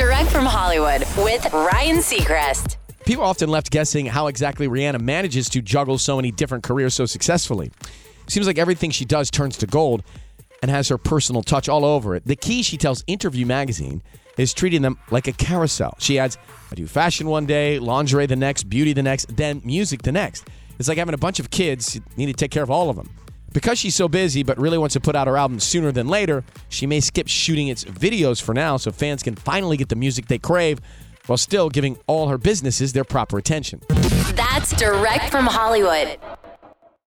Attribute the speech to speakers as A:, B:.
A: Direct from Hollywood with Ryan Seacrest.
B: People often left guessing how exactly Rihanna manages to juggle so many different careers so successfully. Seems like everything she does turns to gold and has her personal touch all over it. The key, she tells Interview magazine, is treating them like a carousel. She adds, I do fashion one day, lingerie the next, beauty the next, then music the next. It's like having a bunch of kids, you need to take care of all of them. Because she's so busy but really wants to put out her album sooner than later, she may skip shooting its videos for now so fans can finally get the music they crave while still giving all her businesses their proper attention.
A: That's direct from Hollywood.